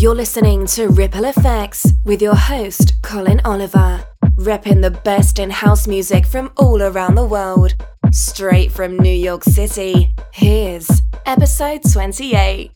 You're listening to Ripple Effects with your host, Colin Oliver, repping the best in house music from all around the world. Straight from New York City, here's episode 28.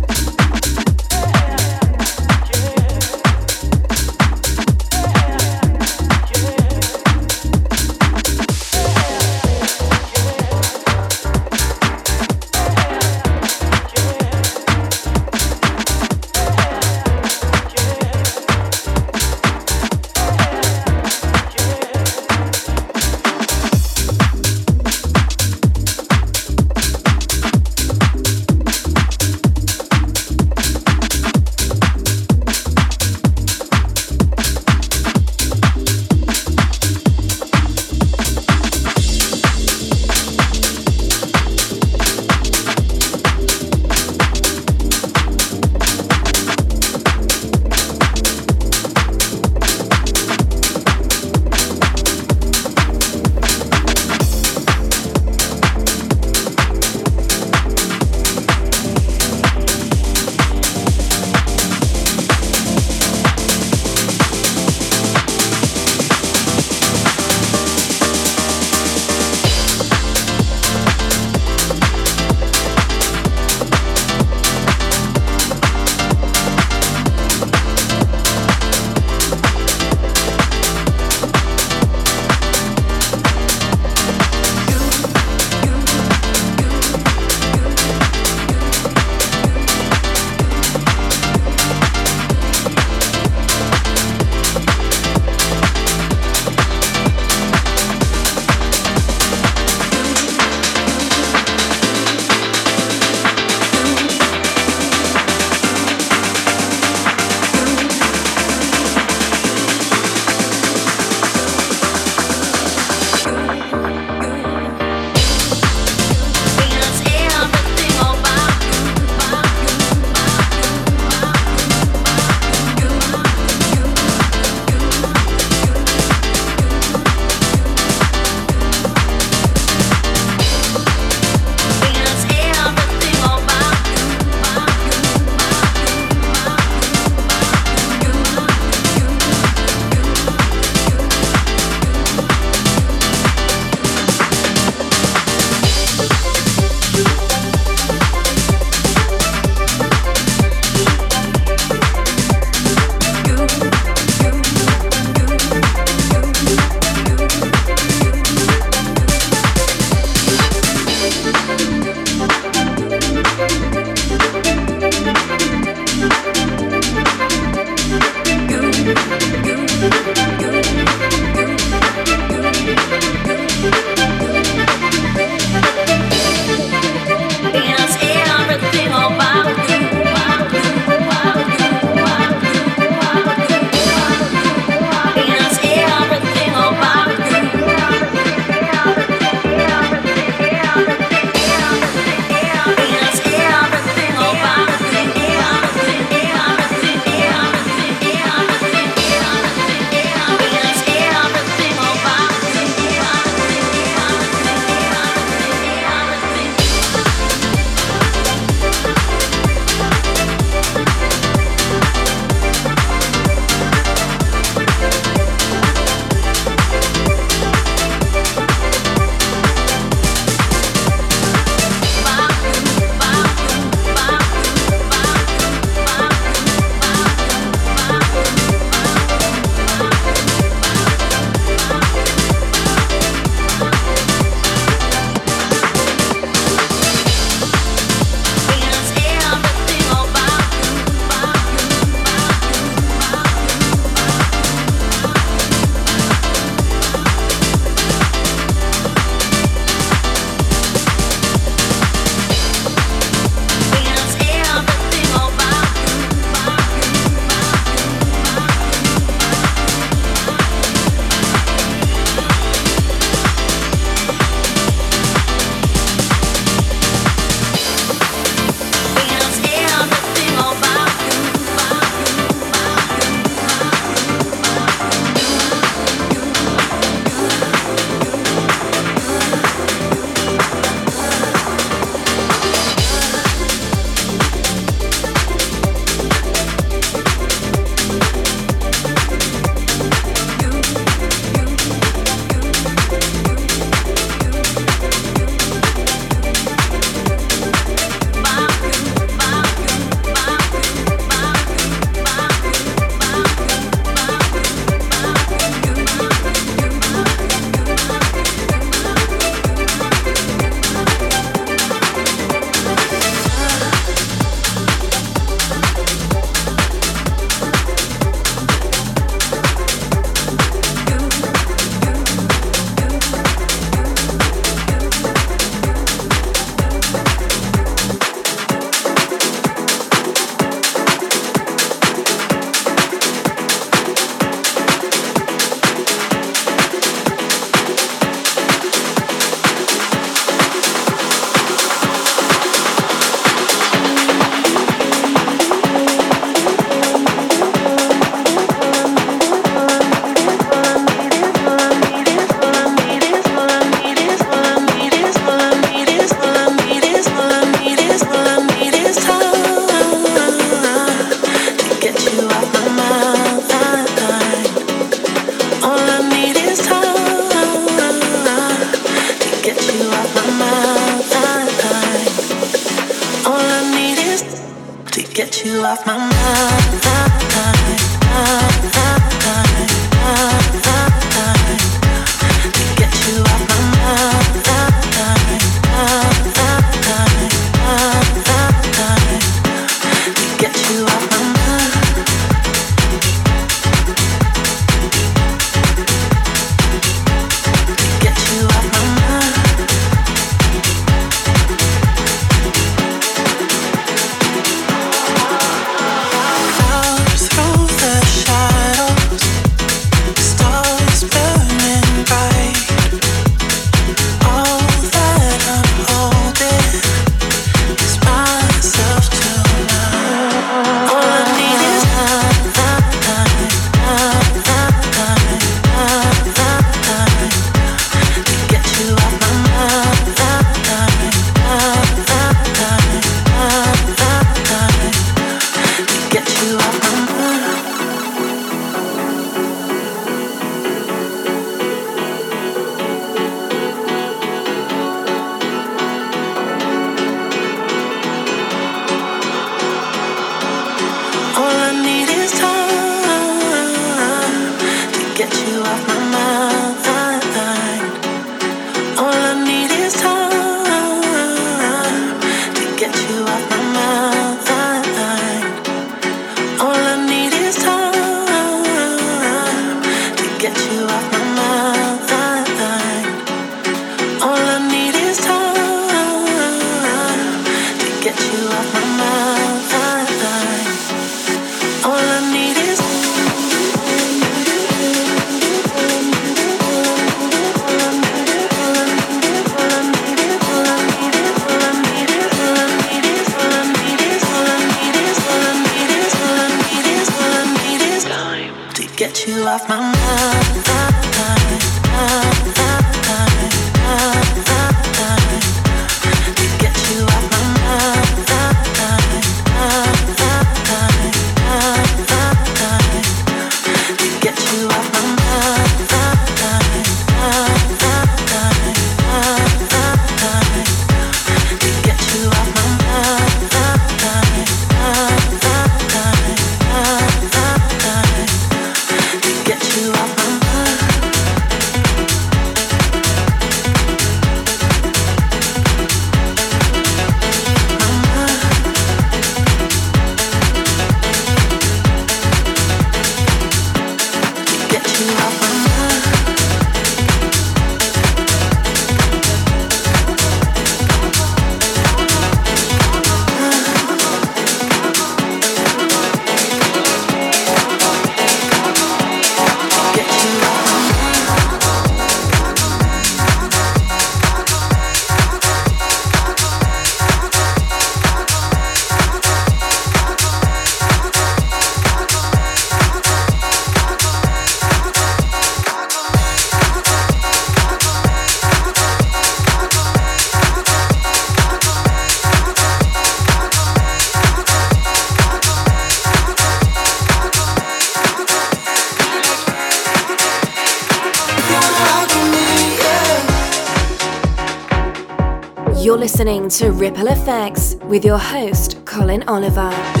To Ripple Effects with your host, Colin Oliver.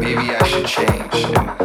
Maybe I should change.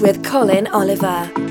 With Colin Oliver.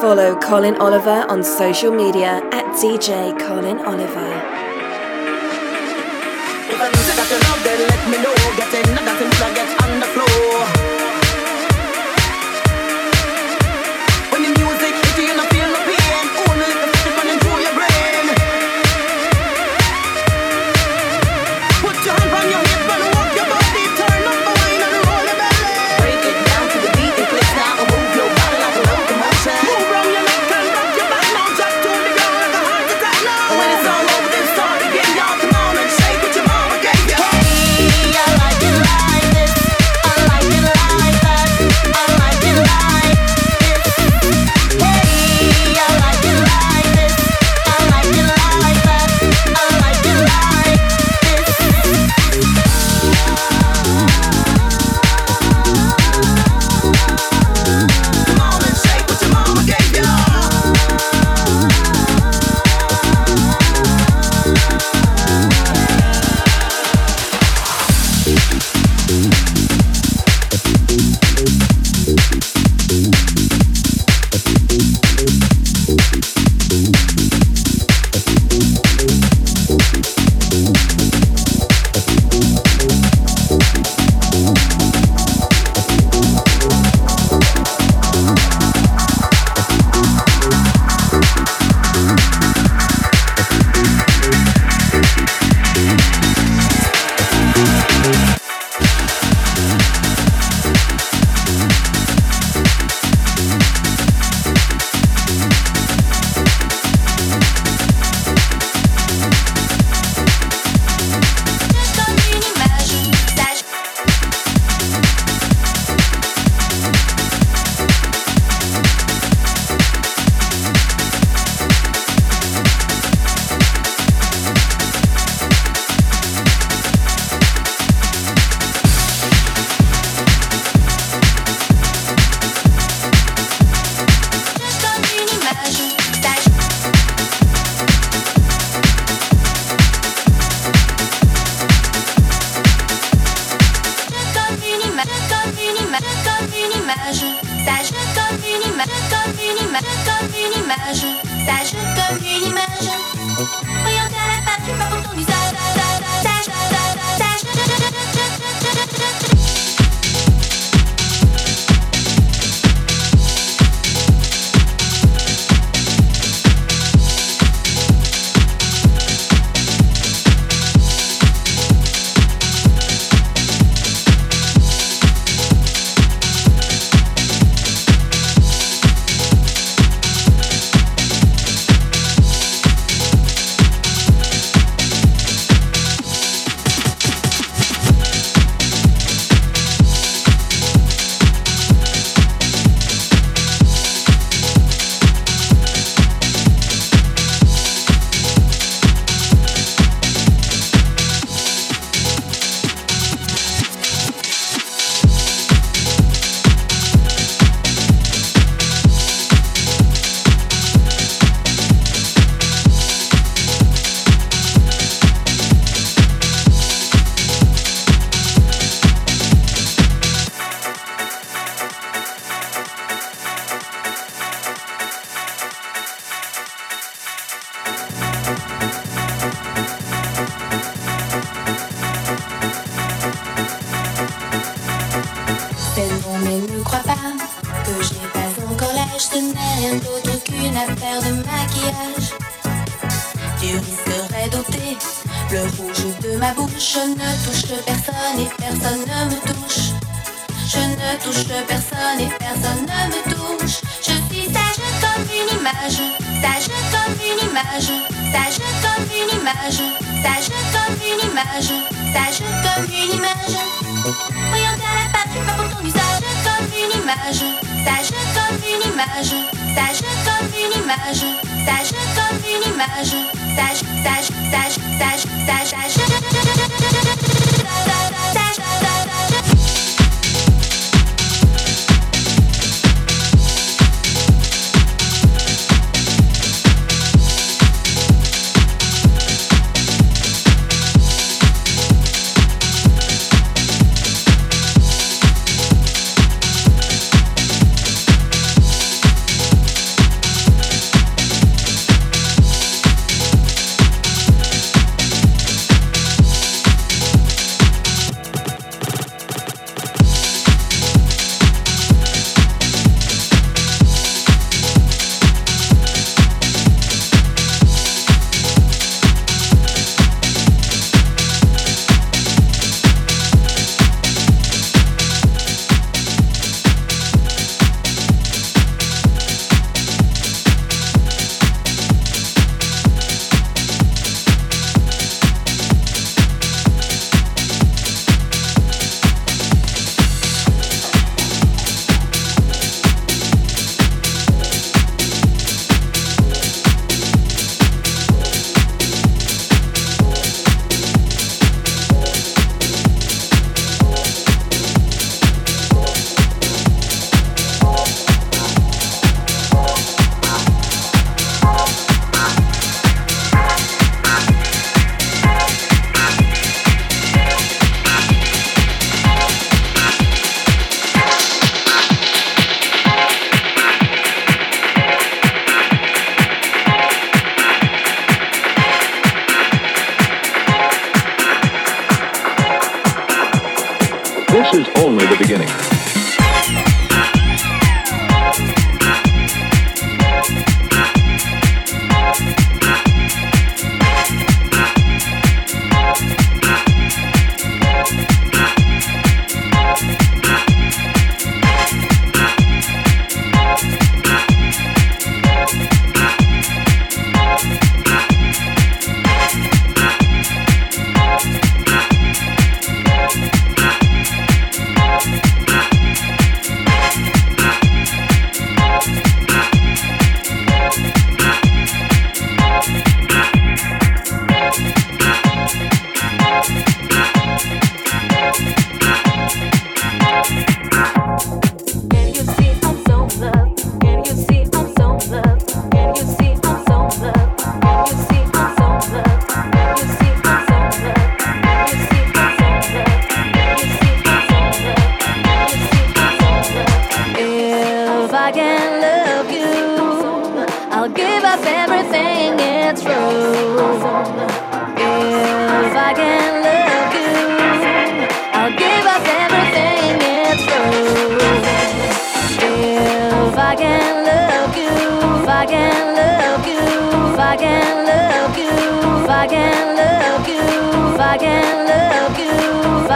Follow Colin Oliver on social media at DJ Colin Oliver. If I lose it, you love, let me know. Get nothing till I get message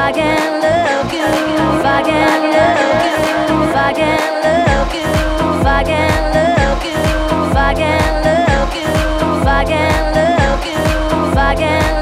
I can love you, if I can love you, if I can love you, if I can love you, if I can love you, if I can love you, if I can